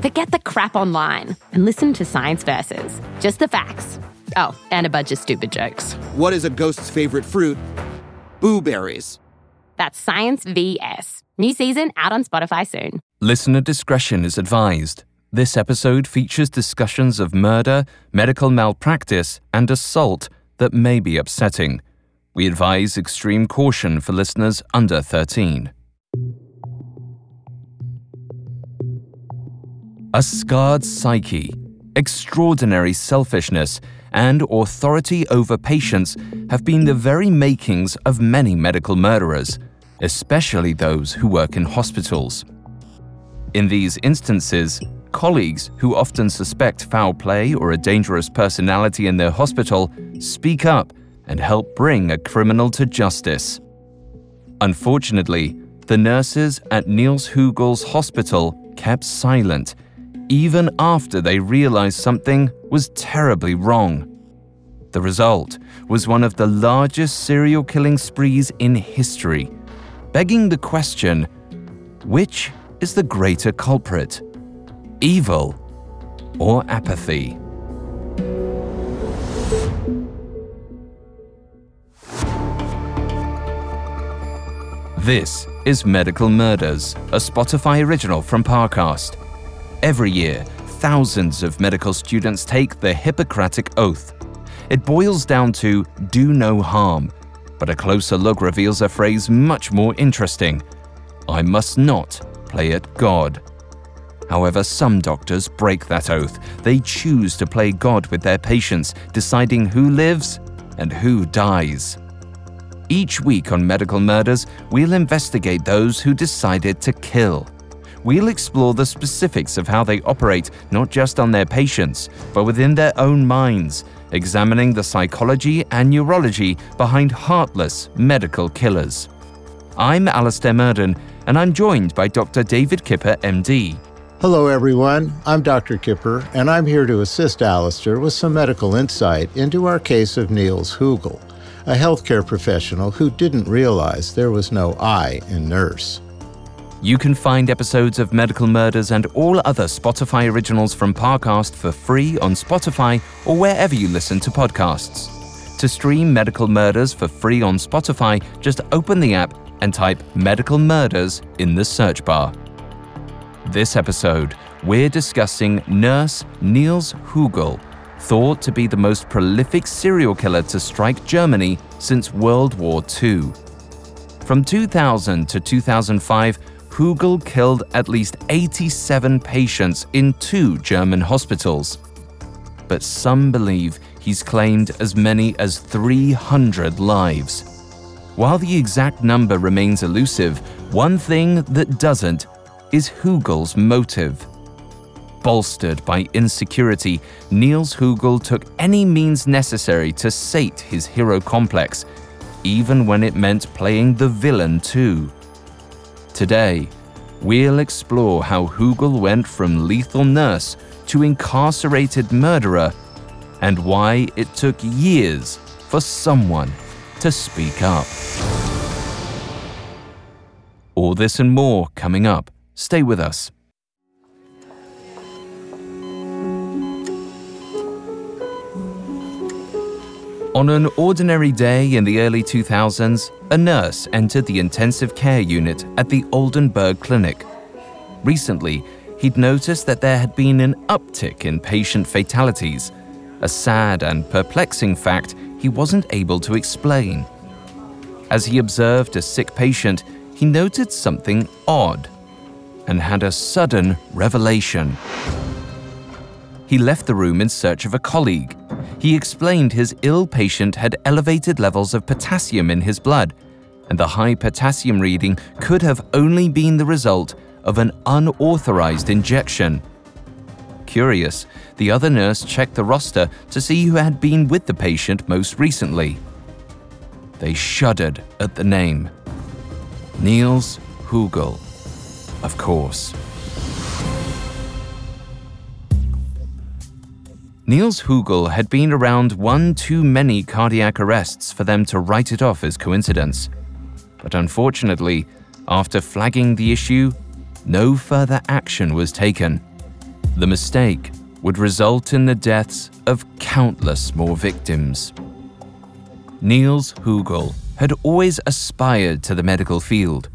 Forget the crap online and listen to Science Versus. Just the facts. Oh, and a bunch of stupid jokes. What is a ghost's favorite fruit? Blueberries. That's Science VS. New season out on Spotify soon. Listener discretion is advised. This episode features discussions of murder, medical malpractice, and assault that may be upsetting. We advise extreme caution for listeners under 13. A scarred psyche, extraordinary selfishness, and authority over patients have been the very makings of many medical murderers, especially those who work in hospitals. In these instances, colleagues who often suspect foul play or a dangerous personality in their hospital speak up and help bring a criminal to justice. Unfortunately, the nurses at Niels Högel's hospital kept silent even after they realized something was terribly wrong. The result was one of the largest serial killing sprees in history, begging the question which is the greater culprit? Evil or apathy? This is Medical Murders, a Spotify original from Parcast. Every year, thousands of medical students take the Hippocratic Oath. It boils down to do no harm, but a closer look reveals a phrase much more interesting I must not play at God. However, some doctors break that oath. They choose to play God with their patients, deciding who lives and who dies. Each week on Medical Murders, we'll investigate those who decided to kill we'll explore the specifics of how they operate not just on their patients, but within their own minds, examining the psychology and neurology behind heartless medical killers. I'm Alastair Murden, and I'm joined by Dr. David Kipper, MD. Hello, everyone. I'm Dr. Kipper, and I'm here to assist Alastair with some medical insight into our case of Niels Högel, a healthcare professional who didn't realize there was no I in nurse. You can find episodes of Medical Murders and all other Spotify originals from Parcast for free on Spotify or wherever you listen to podcasts. To stream Medical Murders for free on Spotify, just open the app and type Medical Murders in the search bar. This episode, we're discussing nurse Niels Högel, thought to be the most prolific serial killer to strike Germany since World War II. From 2000 to 2005, Högel killed at least 87 patients in two German hospitals. But some believe he's claimed as many as 300 lives. While the exact number remains elusive, one thing that doesn't is Högel's motive. Bolstered by insecurity, Niels Högel took any means necessary to sate his hero complex, even when it meant playing the villain too. Today, we'll explore how Högel went from lethal nurse to incarcerated murderer and why it took years for someone to speak up. All this and more coming up. Stay with us. On an ordinary day in the early 2000s, a nurse entered the intensive care unit at the Oldenburg Clinic. Recently, he'd noticed that there had been an uptick in patient fatalities, a sad and perplexing fact he wasn't able to explain. As he observed a sick patient, he noted something odd. and had a sudden revelation. He left the room in search of a colleague. He explained his ill patient had elevated levels of potassium in his blood, and the high potassium reading could have only been the result of an unauthorized injection. Curious, the other nurse checked the roster to see who had been with the patient most recently. They shuddered at the name. Niels Högel, of course. Niels Högel had been around one too many cardiac arrests for them to write it off as coincidence. But unfortunately, after flagging the issue, no further action was taken. The mistake would result in the deaths of countless more victims. Niels Högel had always aspired to the medical field.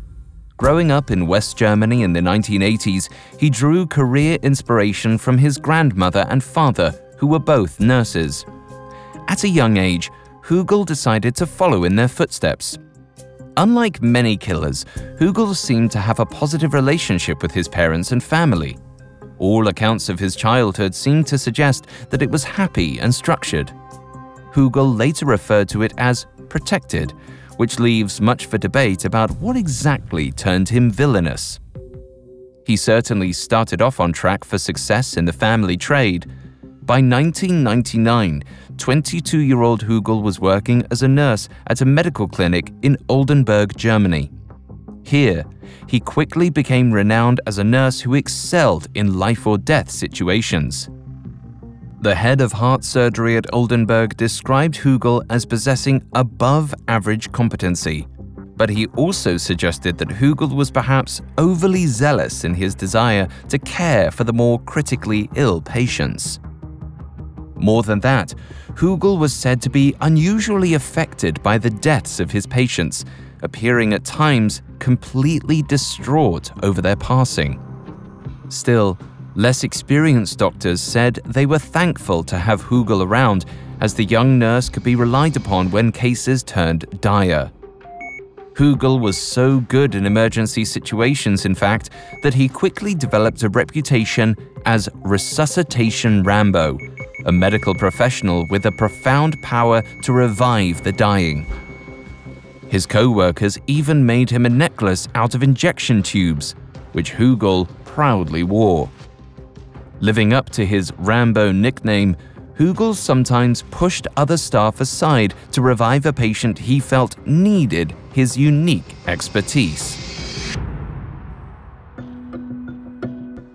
Growing up in West Germany in the 1980s, he drew career inspiration from his grandmother and father, who were both nurses. At a young age, Högel decided to follow in their footsteps. Unlike many killers, Högel seemed to have a positive relationship with his parents and family. All accounts of his childhood seemed to suggest that it was happy and structured. Högel later referred to it as protected, which leaves much for debate about what exactly turned him villainous. He certainly started off on track for success in the family trade. By 1999, 22 year old Högel was working as a nurse at a medical clinic in Oldenburg, Germany. Here, he quickly became renowned as a nurse who excelled in life or death situations. The head of heart surgery at Oldenburg described Högel as possessing above average competency, but he also suggested that Högel was perhaps overly zealous in his desire to care for the more critically ill patients. More than that, Högel was said to be unusually affected by the deaths of his patients, appearing at times completely distraught over their passing. Still, less experienced doctors said they were thankful to have Högel around, as the young nurse could be relied upon when cases turned dire. Högel was so good in emergency situations, in fact, that he quickly developed a reputation as Resuscitation Rambo, a medical professional with a profound power to revive the dying. His co workers even made him a necklace out of injection tubes, which Högel proudly wore. Living up to his Rambo nickname, Högel sometimes pushed other staff aside to revive a patient he felt needed his unique expertise.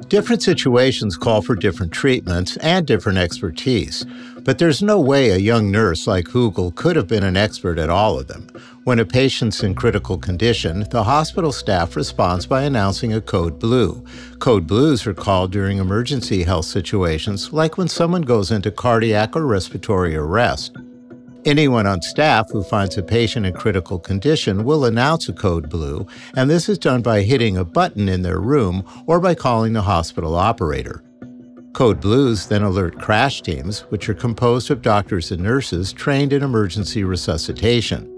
Different situations call for different treatments and different expertise, but there's no way a young nurse like Högel could have been an expert at all of them. When a patient's in critical condition, the hospital staff responds by announcing a code blue. Code blues are called during emergency health situations, like when someone goes into cardiac or respiratory arrest. Anyone on staff who finds a patient in critical condition will announce a code blue, and this is done by hitting a button in their room or by calling the hospital operator. Code Blues then alert crash teams, which are composed of doctors and nurses trained in emergency resuscitation.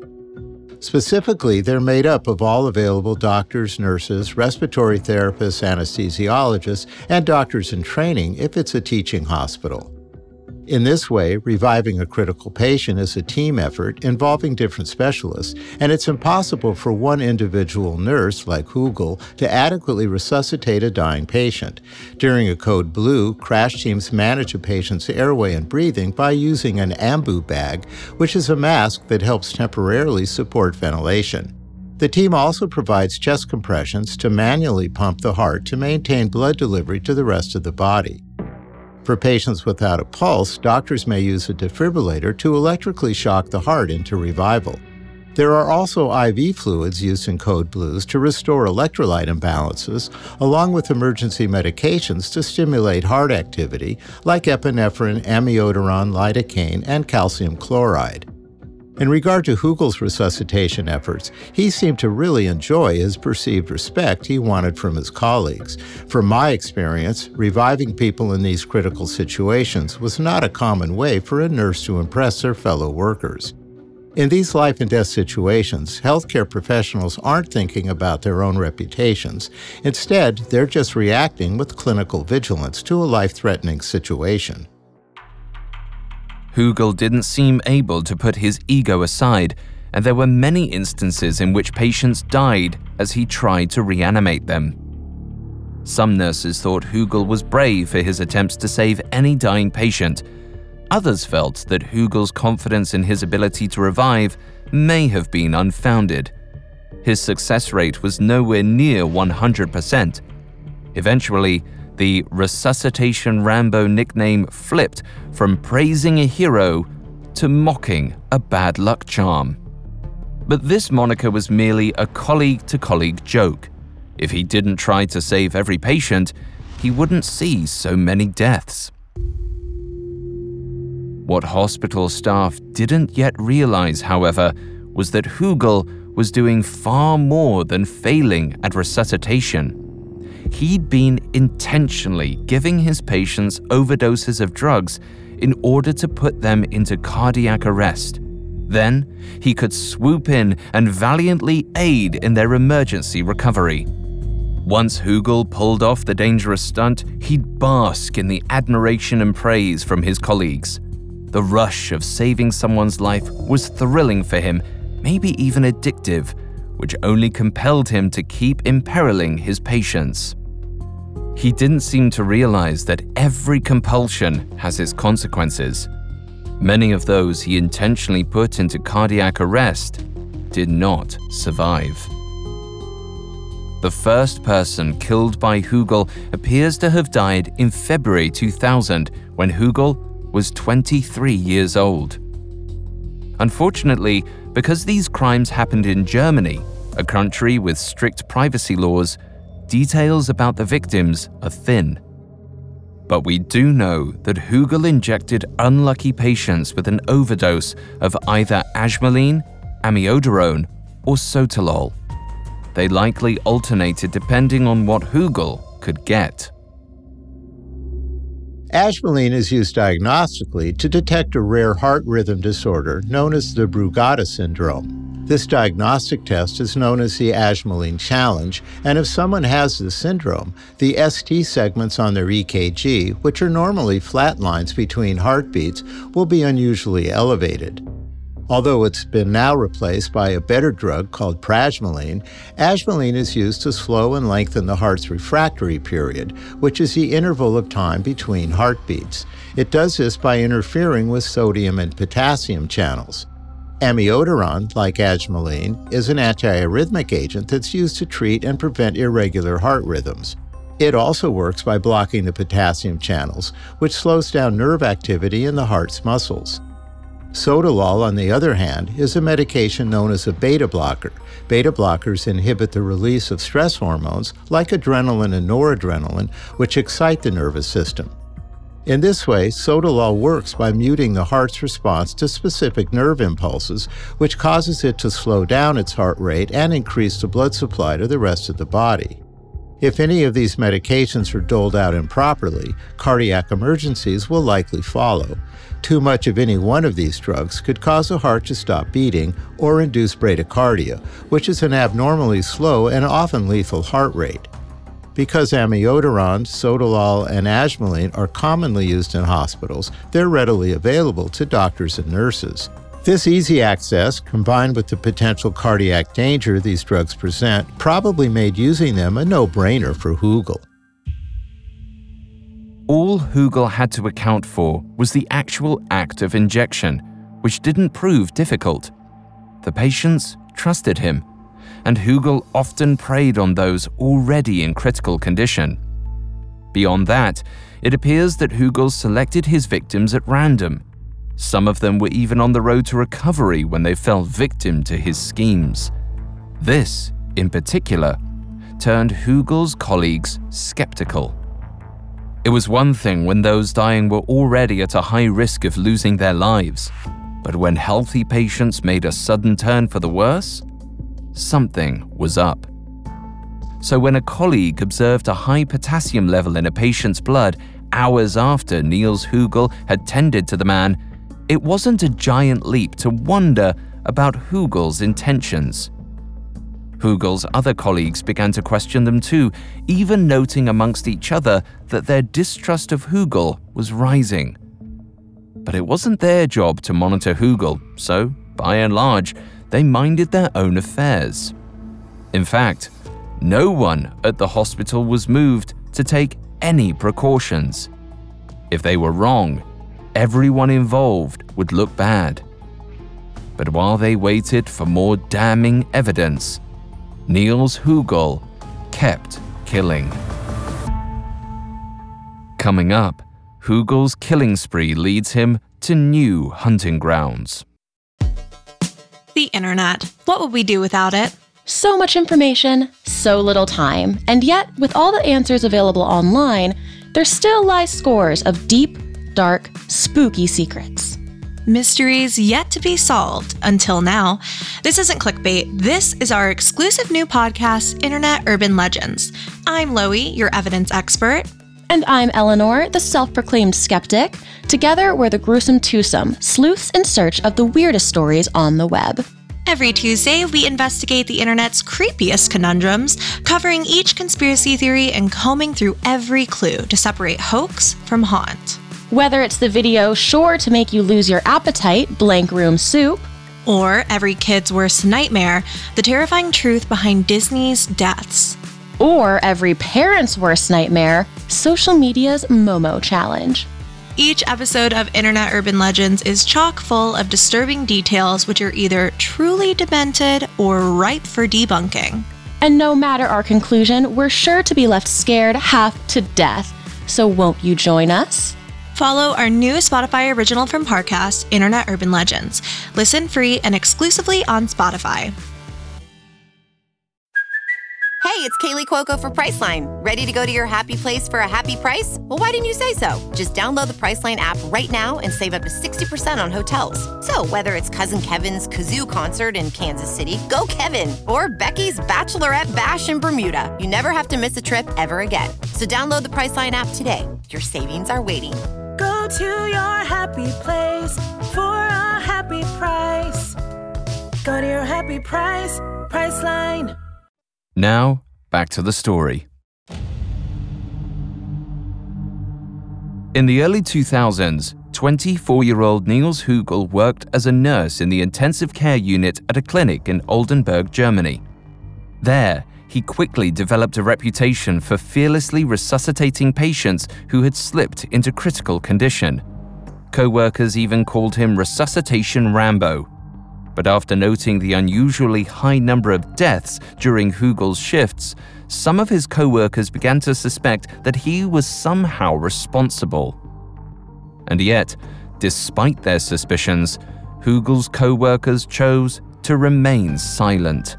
Specifically, they're made up of all available doctors, nurses, respiratory therapists, anesthesiologists, and doctors in training if it's a teaching hospital. In this way, reviving a critical patient is a team effort involving different specialists, and it's impossible for one individual nurse, like Högel, to adequately resuscitate a dying patient. During a code blue, crash teams manage a patient's airway and breathing by using an ambu bag, which is a mask that helps temporarily support ventilation. The team also provides chest compressions to manually pump the heart to maintain blood delivery to the rest of the body. For patients without a pulse, doctors may use a defibrillator to electrically shock the heart into revival. There are also IV fluids used in code blues to restore electrolyte imbalances, along with emergency medications to stimulate heart activity, like epinephrine, amiodarone, lidocaine, and calcium chloride. In regard to Högel's resuscitation efforts, he seemed to really enjoy his perceived respect he wanted from his colleagues. From my experience, reviving people in these critical situations was not a common way for a nurse to impress their fellow workers. In these life and death situations, healthcare professionals aren't thinking about their own reputations. Instead, they're just reacting with clinical vigilance to a life threatening situation. Högel didn't seem able to put his ego aside, and there were many instances in which patients died as he tried to reanimate them. Some nurses thought Högel was brave for his attempts to save any dying patient. Others felt that Högel's confidence in his ability to revive may have been unfounded. His success rate was nowhere near 100%. Eventually, the Resuscitation Rambo nickname flipped from praising a hero to mocking a bad luck charm. But this moniker was merely a colleague to colleague joke. If he didn't try to save every patient, he wouldn't see so many deaths. What hospital staff didn't yet realize, however, was that Högel was doing far more than failing at resuscitation. He'd been intentionally giving his patients overdoses of drugs in order to put them into cardiac arrest. Then, he could swoop in and valiantly aid in their emergency recovery. Once Högel pulled off the dangerous stunt, he'd bask in the admiration and praise from his colleagues. The rush of saving someone's life was thrilling for him, maybe even addictive, which only compelled him to keep imperiling his patients. He didn't seem to realize that every compulsion has its consequences. Many of those he intentionally put into cardiac arrest did not survive. The first person killed by Högel appears to have died in February 2000 when Högel was 23 years old. Unfortunately, because these crimes happened in Germany, a country with strict privacy laws, details about the victims are thin. But we do know that Högel injected unlucky patients with an overdose of either ajmaline, amiodarone, or sotalol. They likely alternated depending on what Högel could get. Ajmaline is used diagnostically to detect a rare heart rhythm disorder known as the Brugada syndrome. This diagnostic test is known as the Ajmaline Challenge, and if someone has this syndrome, the ST segments on their EKG, which are normally flat lines between heartbeats, will be unusually elevated. Although it's been now replaced by a better drug called prajmaline, ajmaline is used to slow and lengthen the heart's refractory period, which is the interval of time between heartbeats. It does this by interfering with sodium and potassium channels. Amiodarone, like ajmaline, is an antiarrhythmic agent that's used to treat and prevent irregular heart rhythms. It also works by blocking the potassium channels, which slows down nerve activity in the heart's muscles. Sotalol, on the other hand, is a medication known as a beta blocker. Beta blockers inhibit the release of stress hormones like adrenaline and noradrenaline, which excite the nervous system. In this way, sotalol works by muting the heart's response to specific nerve impulses, which causes it to slow down its heart rate and increase the blood supply to the rest of the body. If any of these medications are doled out improperly, cardiac emergencies will likely follow. Too much of any one of these drugs could cause the heart to stop beating or induce bradycardia, which is an abnormally slow and often lethal heart rate. Because amiodarone, sotalol, and ajmaline are commonly used in hospitals, they're readily available to doctors and nurses. This easy access, combined with the potential cardiac danger these drugs present, probably made using them a no brainer for Högel. All Högel had to account for was the actual act of injection, which didn't prove difficult. The patients trusted him, and Högel often preyed on those already in critical condition. Beyond that, it appears that Högel selected his victims at random. Some of them were even on the road to recovery when they fell victim to his schemes. This, in particular, turned Högel's colleagues skeptical. It was one thing when those dying were already at a high risk of losing their lives, but when healthy patients made a sudden turn for the worse, something was up. So, when a colleague observed a high potassium level in a patient's blood hours after Niels Högel had tended to the man, it wasn't a giant leap to wonder about Högel's intentions. Högel's other colleagues began to question them too, even noting amongst each other that their distrust of Högel was rising. But it wasn't their job to monitor Högel, so, by and large, they minded their own affairs. In fact, no one at the hospital was moved to take any precautions. If they were wrong, everyone involved would look bad. But while they waited for more damning evidence, Niels Högel kept killing. Coming up, Högel's killing spree leads him to new hunting grounds. The internet. What would we do without it? So much information, so little time, and yet, with all the answers available online, there still lie scores of deep, dark, spooky secrets. Mysteries yet to be solved until now. This isn't clickbait. This is our exclusive new podcast, Internet Urban Legends. I'm Loie, your evidence expert. And I'm Eleanor, the self proclaimed skeptic. Together, we're the gruesome twosome, sleuths in search of the weirdest stories on the web. Every Tuesday, we investigate the internet's creepiest conundrums, covering each conspiracy theory and combing through every clue to separate hoax from haunt. Whether it's the video sure to make you lose your appetite, Blank Room Soup, or every kid's worst nightmare, the terrifying truth behind Disney's deaths. Or every parent's worst nightmare, social media's Momo challenge. Each episode of Internet Urban Legends is chock full of disturbing details which are either truly demented or ripe for debunking. And no matter our conclusion, we're sure to be left scared half to death. So won't you join us? Follow our new Spotify original from Parcast, Internet Urban Legends. Listen free and exclusively on Spotify. Hey, it's Kaley Cuoco for Priceline. Ready to go to your happy place for a happy price? Well, why didn't you say so? Just download the Priceline app right now and save up to 60% on hotels. So, whether it's Cousin Kevin's Kazoo concert in Kansas City, go Kevin, or Becky's Bachelorette Bash in Bermuda, you never have to miss a trip ever again. So, download the Priceline app today. Your savings are waiting. Go to your happy place for a happy price. Go to your happy price, Priceline. Now, back to the story. In the early 2000s, 24 year old Niels Högel worked as a nurse in the intensive care unit at a clinic in Oldenburg, Germany. There, he quickly developed a reputation for fearlessly resuscitating patients who had slipped into critical condition. Co workers even called him Resuscitation Rambo. But after noting the unusually high number of deaths during Högel's shifts, some of his co workers began to suspect that he was somehow responsible. And yet, despite their suspicions, Högel's co workers chose to remain silent.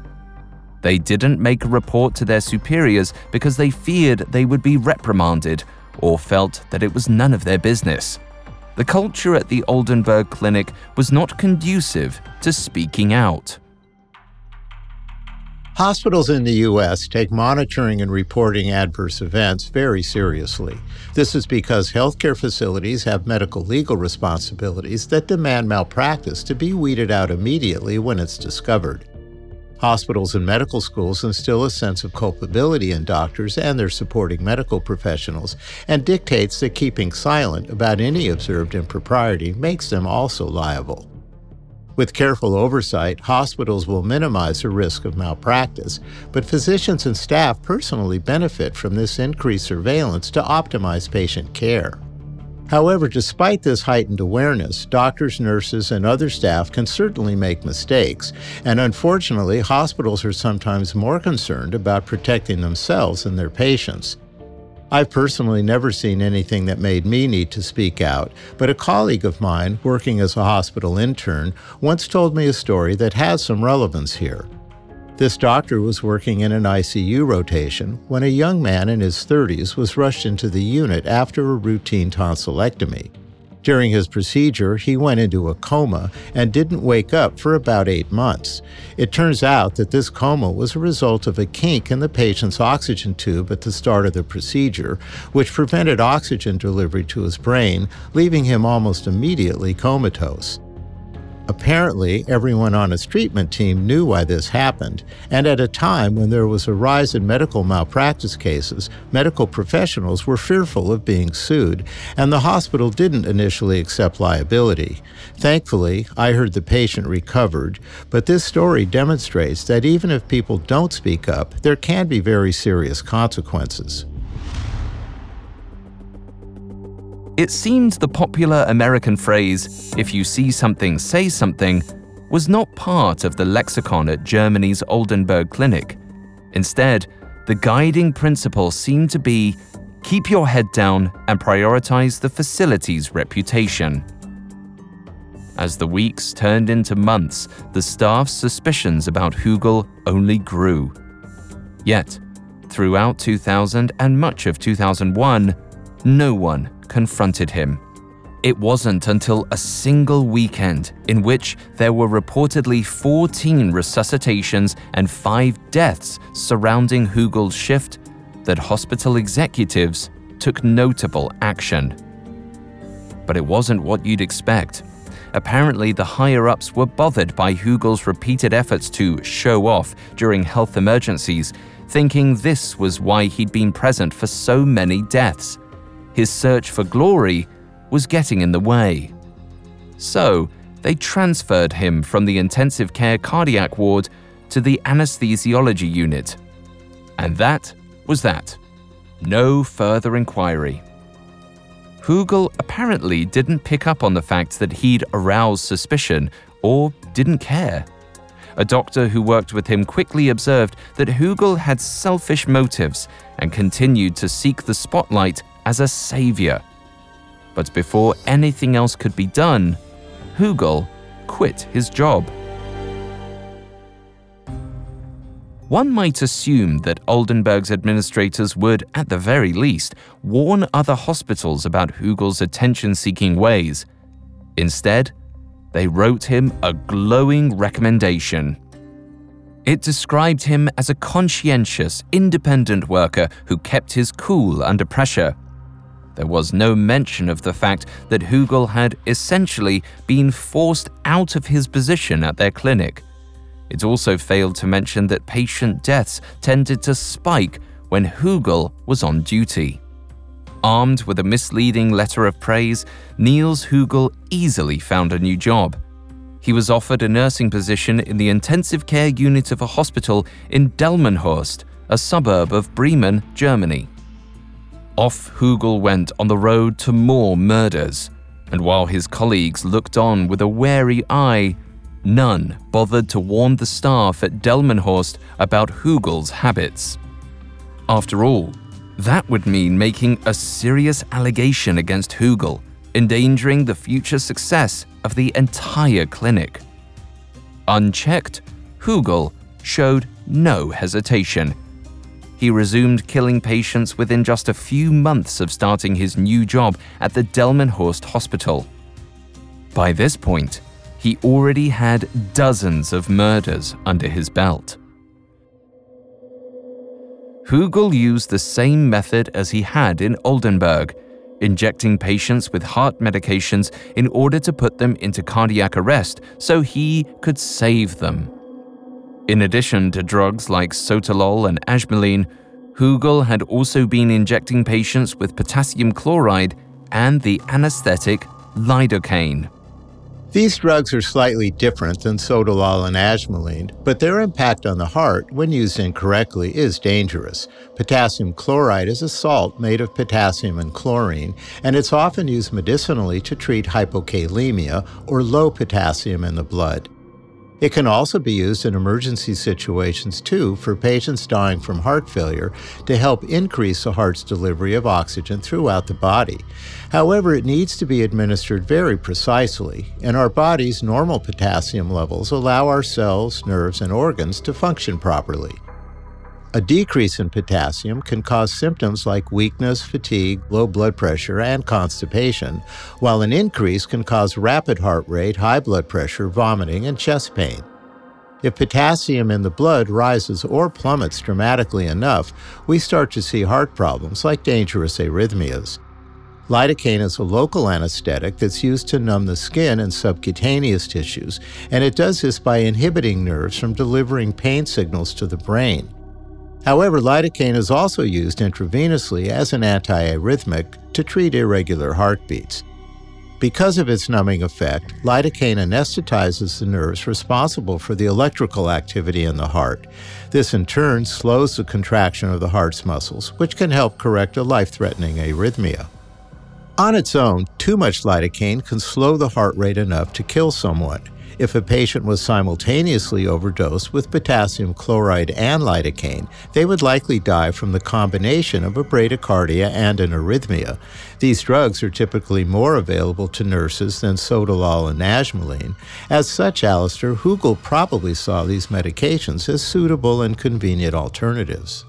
They didn't make a report to their superiors because they feared they would be reprimanded or felt that it was none of their business. The culture at the Oldenburg Clinic was not conducive to speaking out. Hospitals in the U.S. take monitoring and reporting adverse events very seriously. This is because healthcare facilities have medical legal responsibilities that demand malpractice to be weeded out immediately when it's discovered. Hospitals and medical schools instill a sense of culpability in doctors and their supporting medical professionals and dictates that keeping silent about any observed impropriety makes them also liable. With careful oversight, hospitals will minimize the risk of malpractice, but physicians and staff personally benefit from this increased surveillance to optimize patient care. However, despite this heightened awareness, doctors, nurses, and other staff can certainly make mistakes, and unfortunately, hospitals are sometimes more concerned about protecting themselves and their patients. I've personally never seen anything that made me need to speak out, but a colleague of mine, working as a hospital intern, once told me a story that has some relevance here. This doctor was working in an ICU rotation when a young man in his 30s was rushed into the unit after a routine tonsillectomy. During his procedure, he went into a coma and didn't wake up for about eight months. It turns out that this coma was a result of a kink in the patient's oxygen tube at the start of the procedure, which prevented oxygen delivery to his brain, leaving him almost immediately comatose. Apparently, everyone on his treatment team knew why this happened, and at a time when there was a rise in medical malpractice cases, medical professionals were fearful of being sued, and the hospital didn't initially accept liability. Thankfully, I heard the patient recovered, but this story demonstrates that even if people don't speak up, there can be very serious consequences. It seemed the popular American phrase, if you see something, say something, was not part of the lexicon at Germany's Oldenburg Clinic. Instead, the guiding principle seemed to be keep your head down and prioritize the facility's reputation. As the weeks turned into months, the staff's suspicions about Högel only grew. Yet, throughout 2000 and much of 2001, no one confronted him. It wasn't until a single weekend in which there were reportedly 14 resuscitations and 5 deaths surrounding Högel's shift that hospital executives took notable action. But it wasn't what you'd expect. Apparently, the higher ups were bothered by Högel's repeated efforts to show off during health emergencies, thinking this was why he'd been present for so many deaths his search for glory was getting in the way. So, they transferred him from the intensive care cardiac ward to the anesthesiology unit. And that was that. No further inquiry. Högel apparently didn't pick up on the fact that he'd aroused suspicion or didn't care. A doctor who worked with him quickly observed that Högel had selfish motives and continued to seek the spotlight as a savior. But before anything else could be done, Högel quit his job. One might assume that Oldenburg's administrators would, at the very least, warn other hospitals about Högel's attention seeking ways. Instead, they wrote him a glowing recommendation. It described him as a conscientious, independent worker who kept his cool under pressure. There was no mention of the fact that Högel had essentially been forced out of his position at their clinic. It also failed to mention that patient deaths tended to spike when Högel was on duty. Armed with a misleading letter of praise, Niels Högel easily found a new job. He was offered a nursing position in the intensive care unit of a hospital in Delmenhorst, a suburb of Bremen, Germany. Off Högel went on the road to more murders, and while his colleagues looked on with a wary eye, none bothered to warn the staff at Delmenhorst about Högel's habits. After all, that would mean making a serious allegation against Högel, endangering the future success of the entire clinic. Unchecked, Högel showed no hesitation he resumed killing patients within just a few months of starting his new job at the Delmenhorst Hospital. By this point, he already had dozens of murders under his belt. Högel used the same method as he had in Oldenburg, injecting patients with heart medications in order to put them into cardiac arrest so he could save them. In addition to drugs like sotalol and ajmaline, Högel had also been injecting patients with potassium chloride and the anesthetic lidocaine. These drugs are slightly different than sotalol and ajmaline, but their impact on the heart, when used incorrectly, is dangerous. Potassium chloride is a salt made of potassium and chlorine, and it's often used medicinally to treat hypokalemia or low potassium in the blood. It can also be used in emergency situations too for patients dying from heart failure to help increase the heart's delivery of oxygen throughout the body. However, it needs to be administered very precisely, and our body's normal potassium levels allow our cells, nerves, and organs to function properly. A decrease in potassium can cause symptoms like weakness, fatigue, low blood pressure, and constipation, while an increase can cause rapid heart rate, high blood pressure, vomiting, and chest pain. If potassium in the blood rises or plummets dramatically enough, we start to see heart problems like dangerous arrhythmias. Lidocaine is a local anesthetic that's used to numb the skin and subcutaneous tissues, and it does this by inhibiting nerves from delivering pain signals to the brain. However, lidocaine is also used intravenously as an antiarrhythmic to treat irregular heartbeats. Because of its numbing effect, lidocaine anesthetizes the nerves responsible for the electrical activity in the heart. This in turn slows the contraction of the heart's muscles, which can help correct a life threatening arrhythmia. On its own, too much lidocaine can slow the heart rate enough to kill someone. If a patient was simultaneously overdosed with potassium chloride and lidocaine, they would likely die from the combination of a bradycardia and an arrhythmia. These drugs are typically more available to nurses than sotalol and ajmaline. As such, Alastair Högel probably saw these medications as suitable and convenient alternatives.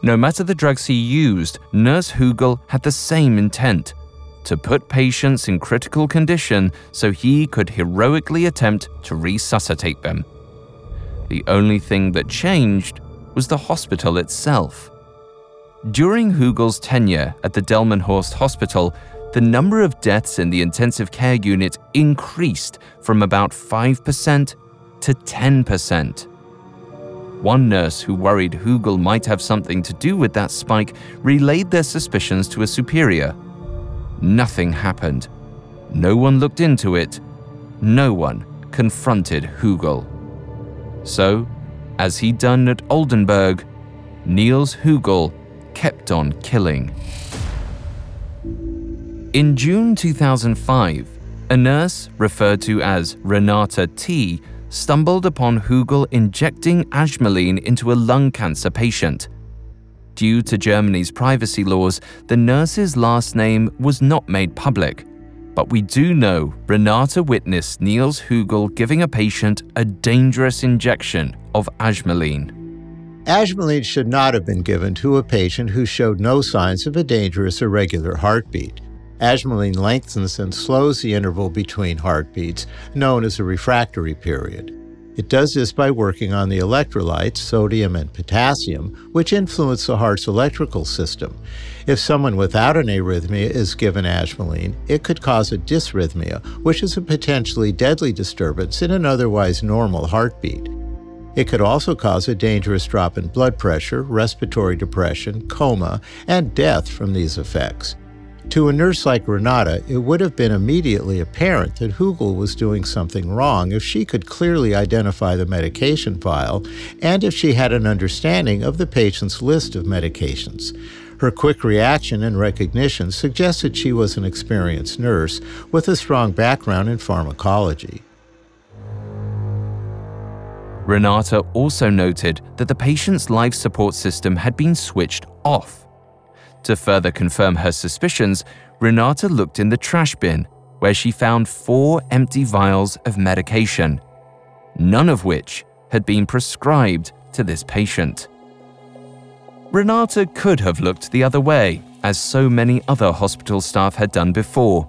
No matter the drugs he used, Nurse Högel had the same intent to put patients in critical condition so he could heroically attempt to resuscitate them. The only thing that changed was the hospital itself. During Högel's tenure at the Delmenhorst Hospital, the number of deaths in the intensive care unit increased from about 5% to 10%. One nurse who worried Högel might have something to do with that spike relayed their suspicions to a superior Nothing happened. No one looked into it. No one confronted Högel. So, as he'd done at Oldenburg, Niels Högel kept on killing. In June 2005, a nurse, referred to as Renata T., stumbled upon Högel injecting ajmaline into a lung cancer patient. Due to Germany's privacy laws, the nurse's last name was not made public. But we do know Renata witnessed Niels Högel giving a patient a dangerous injection of ajmaline. Ajmaline should not have been given to a patient who showed no signs of a dangerous irregular heartbeat. Ajmaline lengthens and slows the interval between heartbeats, known as a refractory period. It does this by working on the electrolytes, sodium and potassium, which influence the heart's electrical system. If someone without an arrhythmia is given ajmaline, it could cause a dysrhythmia, which is a potentially deadly disturbance in an otherwise normal heartbeat. It could also cause a dangerous drop in blood pressure, respiratory depression, coma, and death from these effects. To a nurse like Renata, it would have been immediately apparent that Högel was doing something wrong if she could clearly identify the medication file and if she had an understanding of the patient's list of medications. Her quick reaction and recognition suggested she was an experienced nurse with a strong background in pharmacology. Renata also noted that the patient's life support system had been switched off to further confirm her suspicions, Renata looked in the trash bin, where she found four empty vials of medication, none of which had been prescribed to this patient. Renata could have looked the other way, as so many other hospital staff had done before.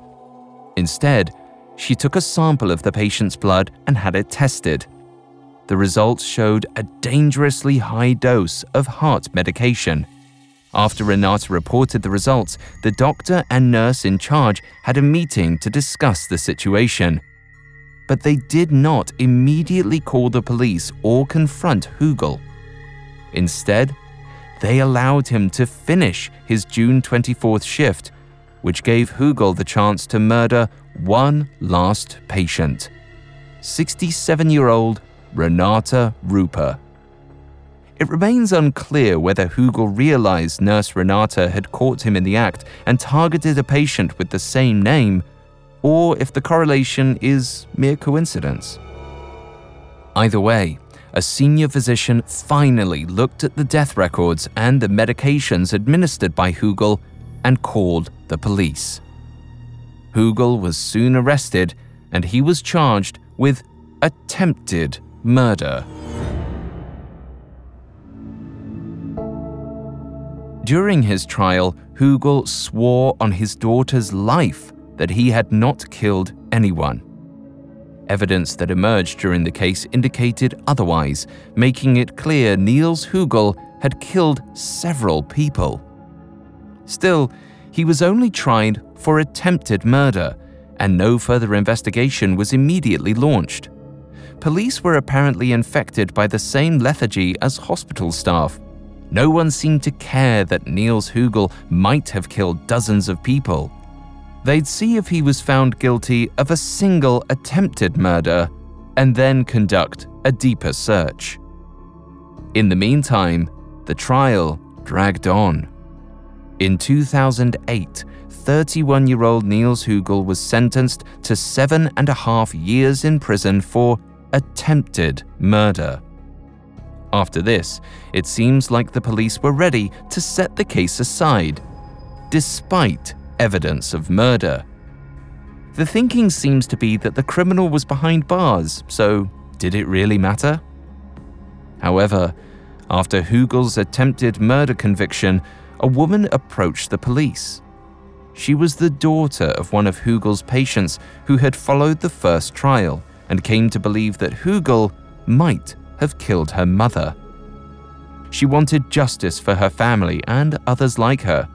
Instead, she took a sample of the patient's blood and had it tested. The results showed a dangerously high dose of heart medication. After Renata reported the results, the doctor and nurse in charge had a meeting to discuss the situation. But they did not immediately call the police or confront Högel. Instead, they allowed him to finish his June 24th shift, which gave Högel the chance to murder one last patient 67 year old Renata Rupert. It remains unclear whether Högel realized Nurse Renata had caught him in the act and targeted a patient with the same name, or if the correlation is mere coincidence. Either way, a senior physician finally looked at the death records and the medications administered by Högel and called the police. Högel was soon arrested and he was charged with attempted murder. During his trial, Högel swore on his daughter's life that he had not killed anyone. Evidence that emerged during the case indicated otherwise, making it clear Niels Högel had killed several people. Still, he was only tried for attempted murder, and no further investigation was immediately launched. Police were apparently infected by the same lethargy as hospital staff. No one seemed to care that Niels Högel might have killed dozens of people. They'd see if he was found guilty of a single attempted murder and then conduct a deeper search. In the meantime, the trial dragged on. In 2008, 31 year old Niels Högel was sentenced to seven and a half years in prison for attempted murder. After this, it seems like the police were ready to set the case aside, despite evidence of murder. The thinking seems to be that the criminal was behind bars, so did it really matter? However, after Högel's attempted murder conviction, a woman approached the police. She was the daughter of one of Högel's patients who had followed the first trial and came to believe that Högel might have killed her mother. She wanted justice for her family and others like her.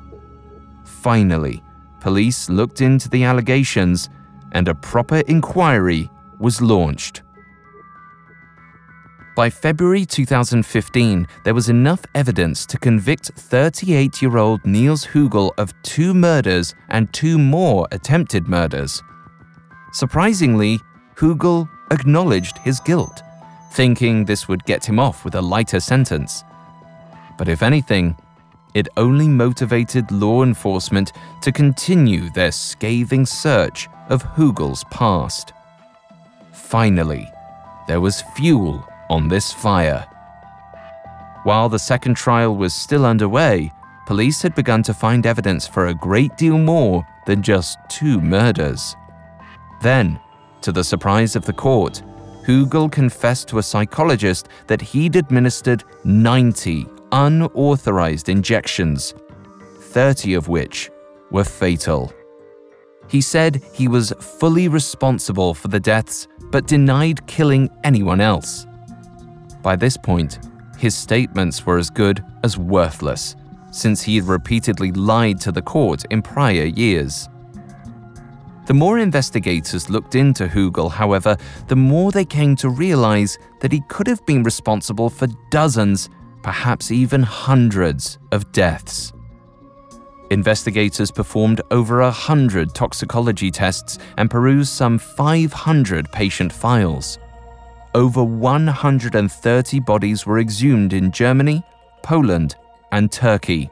Finally, police looked into the allegations and a proper inquiry was launched. By February 2015, there was enough evidence to convict 38 year old Niels Högel of two murders and two more attempted murders. Surprisingly, Högel acknowledged his guilt, thinking this would get him off with a lighter sentence. But if anything, it only motivated law enforcement to continue their scathing search of Högel's past. Finally, there was fuel on this fire. While the second trial was still underway, police had begun to find evidence for a great deal more than just two murders. Then, to the surprise of the court, Högel confessed to a psychologist that he'd administered 90 unauthorized injections, 30 of which were fatal. He said he was fully responsible for the deaths but denied killing anyone else. By this point, his statements were as good as worthless, since he had repeatedly lied to the court in prior years. The more investigators looked into Högel, however, the more they came to realize that he could have been responsible for dozens, perhaps even hundreds, of deaths. Investigators performed over a hundred toxicology tests and perused some 500 patient files. Over 130 bodies were exhumed in Germany, Poland, and Turkey.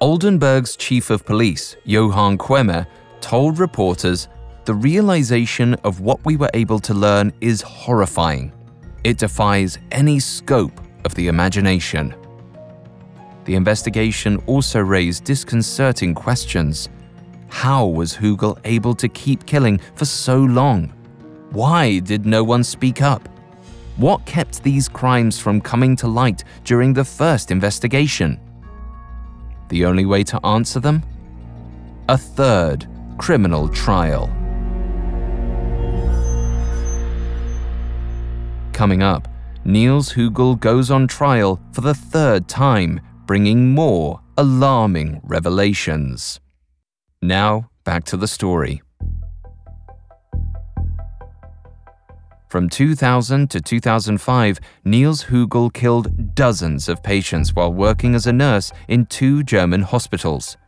Oldenburg's chief of police, Johann Kühme, told reporters the realization of what we were able to learn is horrifying. It defies any scope of the imagination. The investigation also raised disconcerting questions. How was Högel able to keep killing for so long? Why did no one speak up? What kept these crimes from coming to light during the first investigation? The only way to answer them? A third criminal trial. Coming up, Niels Högel goes on trial for the third time, bringing more alarming revelations. Now, back to the story. From 2000 to 2005, Niels Högel killed dozens of patients while working as a nurse in two German hospitals.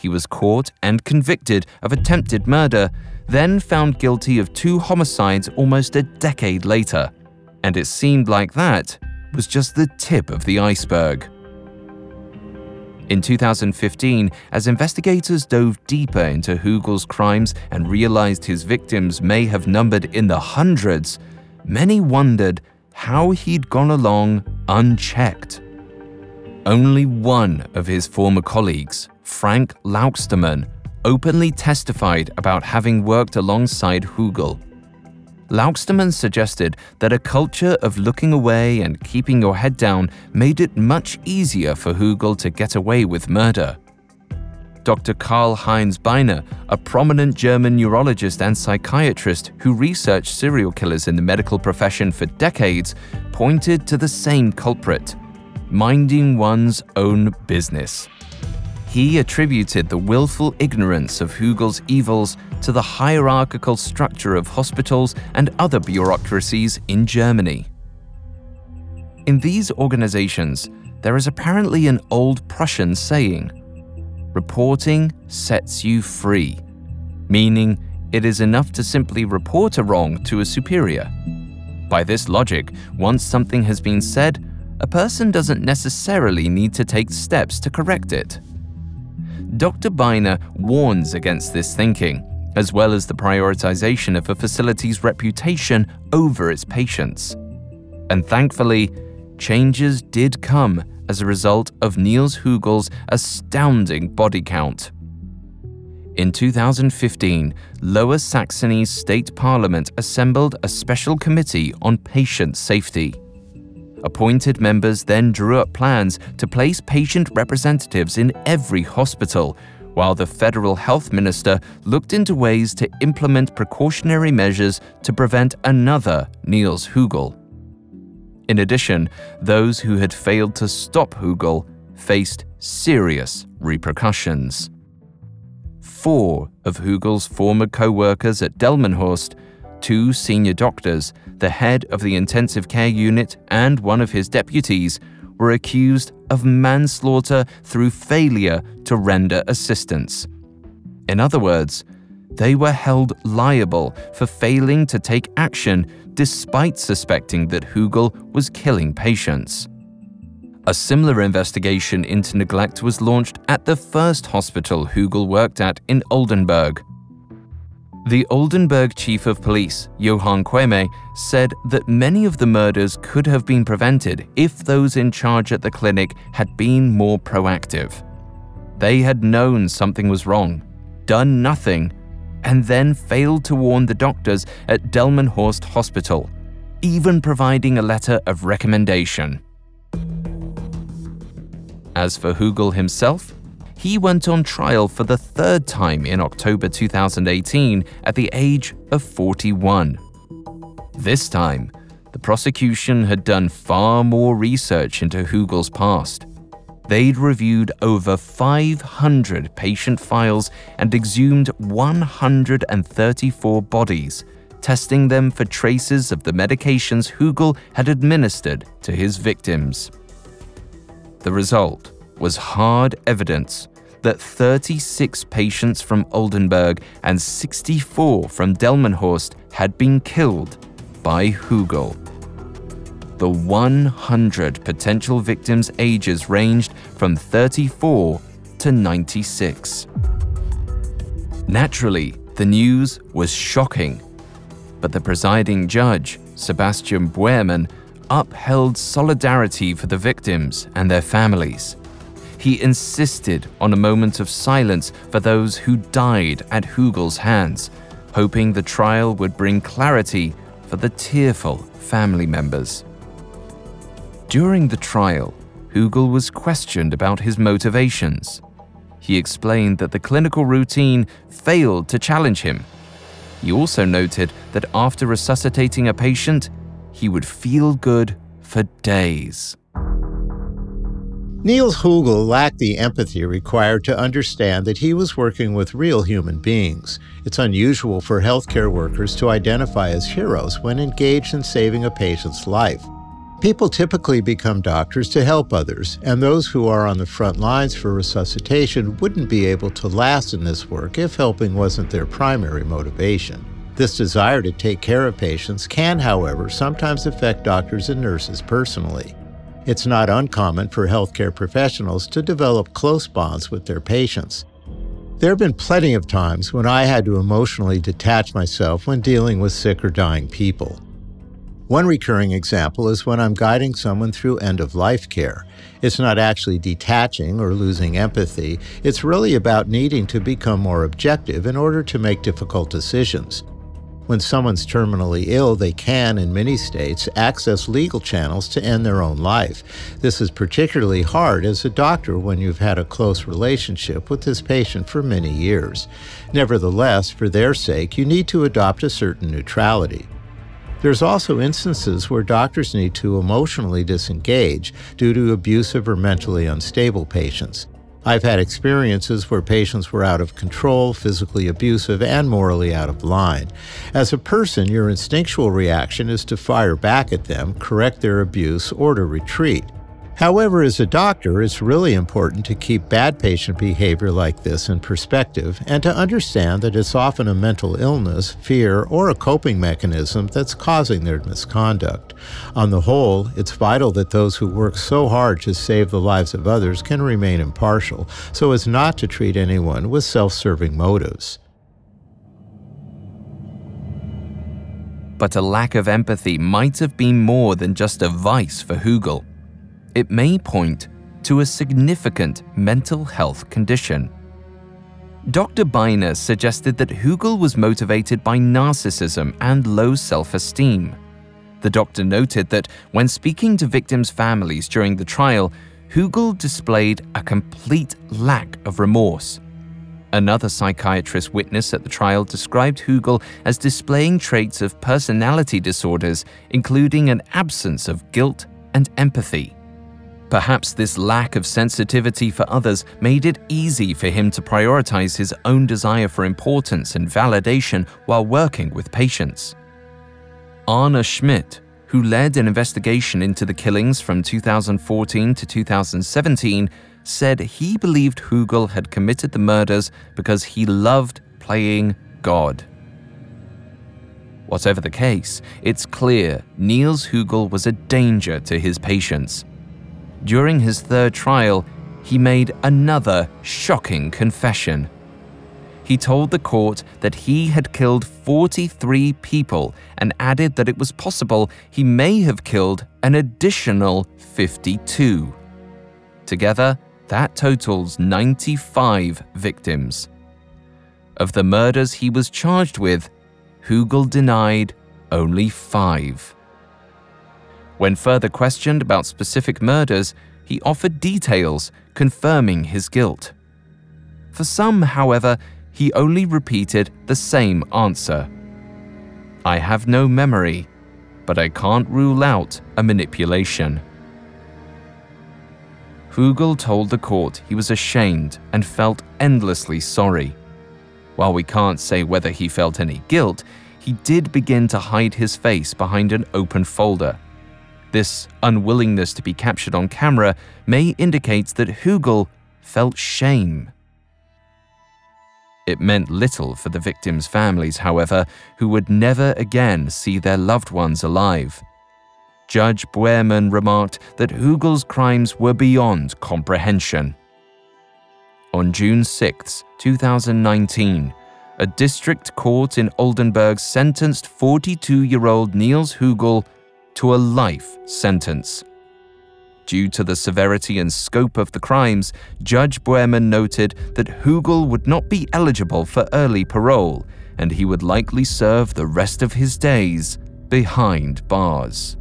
He was caught and convicted of attempted murder, then found guilty of two homicides almost a decade later. And it seemed like that was just the tip of the iceberg. In 2015, as investigators dove deeper into Högel's crimes and realized his victims may have numbered in the hundreds, many wondered how he'd gone along unchecked. Only one of his former colleagues, Frank Lauxtermann, openly testified about having worked alongside Högel. Lauxtermann suggested that a culture of looking away and keeping your head down made it much easier for Högel to get away with murder. Dr. Karl Heinz Beine, a prominent German neurologist and psychiatrist who researched serial killers in the medical profession for decades, pointed to the same culprit minding one's own business. He attributed the willful ignorance of Högel's evils to the hierarchical structure of hospitals and other bureaucracies in Germany. In these organizations, there is apparently an old Prussian saying reporting sets you free, meaning it is enough to simply report a wrong to a superior. By this logic, once something has been said, a person doesn't necessarily need to take steps to correct it. Dr. Beine warns against this thinking, as well as the prioritization of a facility's reputation over its patients. And thankfully, changes did come as a result of Niels Högel's astounding body count. In 2015, Lower Saxony's state parliament assembled a special committee on patient safety. Appointed members then drew up plans to place patient representatives in every hospital, while the federal health minister looked into ways to implement precautionary measures to prevent another Niels Högel. In addition, those who had failed to stop Högel faced serious repercussions. Four of Högel's former co workers at Delmenhorst, two senior doctors, the head of the intensive care unit, and one of his deputies, were accused of manslaughter through failure to render assistance. In other words, they were held liable for failing to take action despite suspecting that Högel was killing patients. A similar investigation into neglect was launched at the first hospital Högel worked at in Oldenburg. The Oldenburg chief of police, Johann Kühme, said that many of the murders could have been prevented if those in charge at the clinic had been more proactive. They had known something was wrong, done nothing, and then failed to warn the doctors at Delmenhorst Hospital, even providing a letter of recommendation. As for Högel himself, he went on trial for the third time in October 2018 at the age of 41. This time, the prosecution had done far more research into Högel's past. They'd reviewed over 500 patient files and exhumed 134 bodies, testing them for traces of the medications Högel had administered to his victims. The result was hard evidence that 36 patients from Oldenburg and 64 from Delmenhorst had been killed by Högel. The 100 potential victims' ages ranged from 34 to 96. Naturally, the news was shocking, but the presiding judge, Sebastian Bührmann, upheld solidarity for the victims and their families. He insisted on a moment of silence for those who died at Högel's hands, hoping the trial would bring clarity for the tearful family members. During the trial, Högel was questioned about his motivations. He explained that the clinical routine failed to challenge him. He also noted that after resuscitating a patient, he would feel good for days. Niels Högel lacked the empathy required to understand that he was working with real human beings. It's unusual for healthcare workers to identify as heroes when engaged in saving a patient's life. People typically become doctors to help others, and those who are on the front lines for resuscitation wouldn't be able to last in this work if helping wasn't their primary motivation. This desire to take care of patients can, however, sometimes affect doctors and nurses personally. It's not uncommon for healthcare professionals to develop close bonds with their patients. There have been plenty of times when I had to emotionally detach myself when dealing with sick or dying people. One recurring example is when I'm guiding someone through end of life care. It's not actually detaching or losing empathy, it's really about needing to become more objective in order to make difficult decisions. When someone's terminally ill, they can, in many states, access legal channels to end their own life. This is particularly hard as a doctor when you've had a close relationship with this patient for many years. Nevertheless, for their sake, you need to adopt a certain neutrality. There's also instances where doctors need to emotionally disengage due to abusive or mentally unstable patients. I've had experiences where patients were out of control, physically abusive, and morally out of line. As a person, your instinctual reaction is to fire back at them, correct their abuse, or to retreat. However, as a doctor, it's really important to keep bad patient behavior like this in perspective and to understand that it's often a mental illness, fear, or a coping mechanism that's causing their misconduct. On the whole, it's vital that those who work so hard to save the lives of others can remain impartial so as not to treat anyone with self serving motives. But a lack of empathy might have been more than just a vice for Högel it may point to a significant mental health condition. Dr. Beine suggested that Högel was motivated by narcissism and low self esteem. The doctor noted that when speaking to victims' families during the trial, Högel displayed a complete lack of remorse. Another psychiatrist witness at the trial described Högel as displaying traits of personality disorders, including an absence of guilt and empathy. Perhaps this lack of sensitivity for others made it easy for him to prioritize his own desire for importance and validation while working with patients. Arne Schmidt, who led an investigation into the killings from 2014 to 2017, said he believed Högel had committed the murders because he loved playing God. Whatever the case, it's clear Niels Högel was a danger to his patients during his third trial, he made another shocking confession. He told the court that he had killed 43 people and added that it was possible he may have killed an additional 52. Together, that totals 95 victims. Of the murders he was charged with, Högel denied only five. When further questioned about specific murders, he offered details confirming his guilt. For some, however, he only repeated the same answer I have no memory, but I can't rule out a manipulation. Högel told the court he was ashamed and felt endlessly sorry. While we can't say whether he felt any guilt, he did begin to hide his face behind an open folder this unwillingness to be captured on camera may indicate that Högel felt shame. It meant little for the victims' families, however, who would never again see their loved ones alive. Judge Bührmann remarked that Högel's crimes were beyond comprehension. On June 6, 2019, a district court in Oldenburg sentenced 42 year old Niels Högel to a life sentence. Due to the severity and scope of the crimes, Judge Bührmann noted that Högel would not be eligible for early parole and he would likely serve the rest of his days behind bars.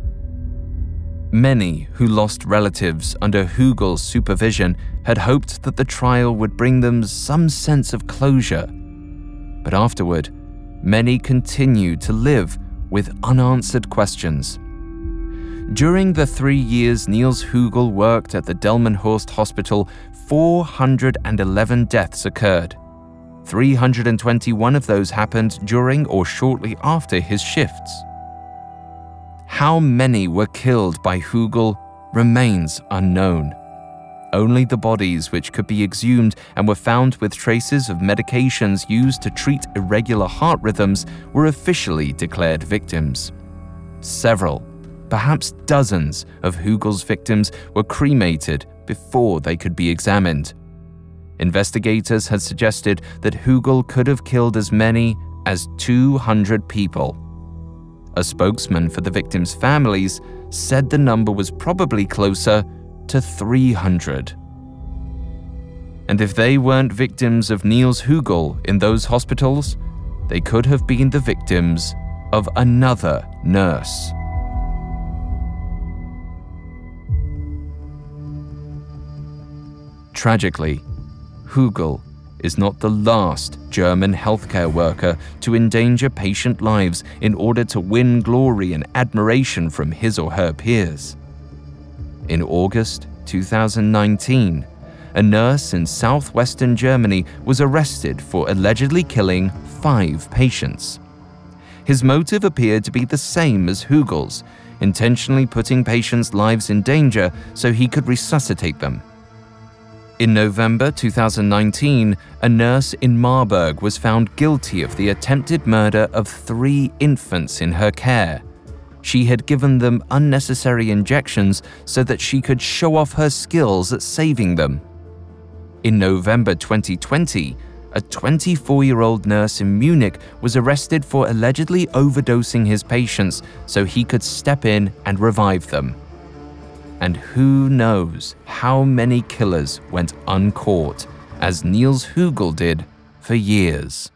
Many who lost relatives under Högel's supervision had hoped that the trial would bring them some sense of closure. But afterward, many continued to live with unanswered questions. During the three years Niels Högel worked at the Delmenhorst Hospital, 411 deaths occurred. 321 of those happened during or shortly after his shifts. How many were killed by Högel remains unknown. Only the bodies which could be exhumed and were found with traces of medications used to treat irregular heart rhythms were officially declared victims. Several Perhaps dozens of Högel's victims were cremated before they could be examined. Investigators had suggested that Högel could have killed as many as 200 people. A spokesman for the victims' families said the number was probably closer to 300. And if they weren't victims of Niels Högel in those hospitals, they could have been the victims of another nurse. Tragically, Högel is not the last German healthcare worker to endanger patient lives in order to win glory and admiration from his or her peers. In August 2019, a nurse in southwestern Germany was arrested for allegedly killing five patients. His motive appeared to be the same as Högel's intentionally putting patients' lives in danger so he could resuscitate them. In November 2019, a nurse in Marburg was found guilty of the attempted murder of three infants in her care. She had given them unnecessary injections so that she could show off her skills at saving them. In November 2020, a 24 year old nurse in Munich was arrested for allegedly overdosing his patients so he could step in and revive them. And who knows how many killers went uncaught, as Niels Högel did for years.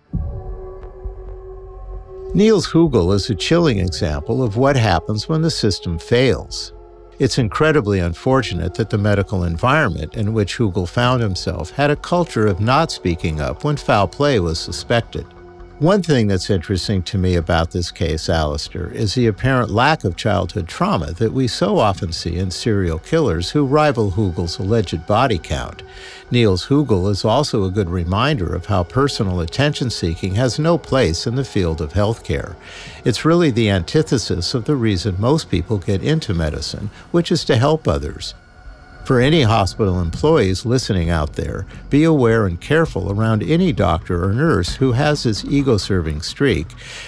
Niels Högel is a chilling example of what happens when the system fails. It's incredibly unfortunate that the medical environment in which Högel found himself had a culture of not speaking up when foul play was suspected. One thing that's interesting to me about this case, Alastair, is the apparent lack of childhood trauma that we so often see in serial killers who rival Högel's alleged body count. Niels Högel is also a good reminder of how personal attention seeking has no place in the field of healthcare. It's really the antithesis of the reason most people get into medicine, which is to help others. For any hospital employees listening out there, be aware and careful around any doctor or nurse who has this ego serving streak,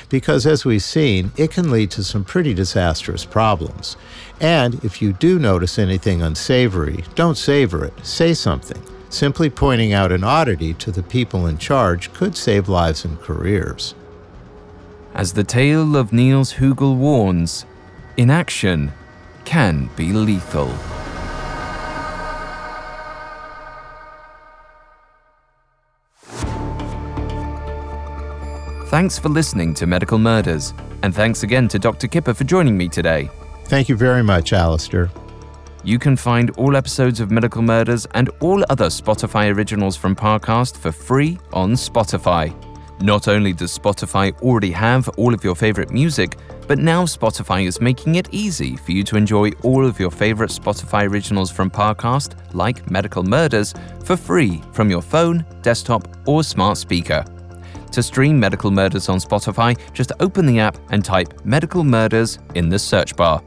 because as we've seen, it can lead to some pretty disastrous problems. And if you do notice anything unsavory, don't savor it, say something. Simply pointing out an oddity to the people in charge could save lives and careers. As the tale of Niels Högel warns, inaction can be lethal. Thanks for listening to Medical Murders, and thanks again to Dr. Kipper for joining me today. Thank you very much, Alastair. You can find all episodes of Medical Murders and all other Spotify originals from Parcast for free on Spotify. Not only does Spotify already have all of your favorite music, but now Spotify is making it easy for you to enjoy all of your favorite Spotify originals from Parcast, like Medical Murders, for free from your phone, desktop, or smart speaker. To stream Medical Murders on Spotify, just open the app and type Medical Murders in the search bar.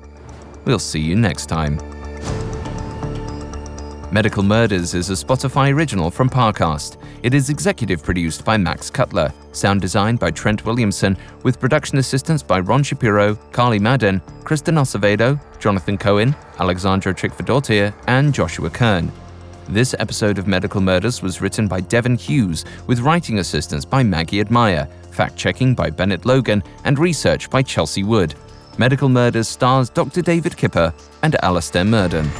We'll see you next time. Medical Murders is a Spotify original from Parcast. It is executive produced by Max Cutler, sound designed by Trent Williamson, with production assistance by Ron Shapiro, Carly Madden, Kristen Acevedo, Jonathan Cohen, Alexandra Trickfordottir, and Joshua Kern. This episode of Medical Murders was written by Devin Hughes, with writing assistance by Maggie Admire, fact checking by Bennett Logan, and research by Chelsea Wood. Medical Murders stars Dr. David Kipper and Alastair Murden.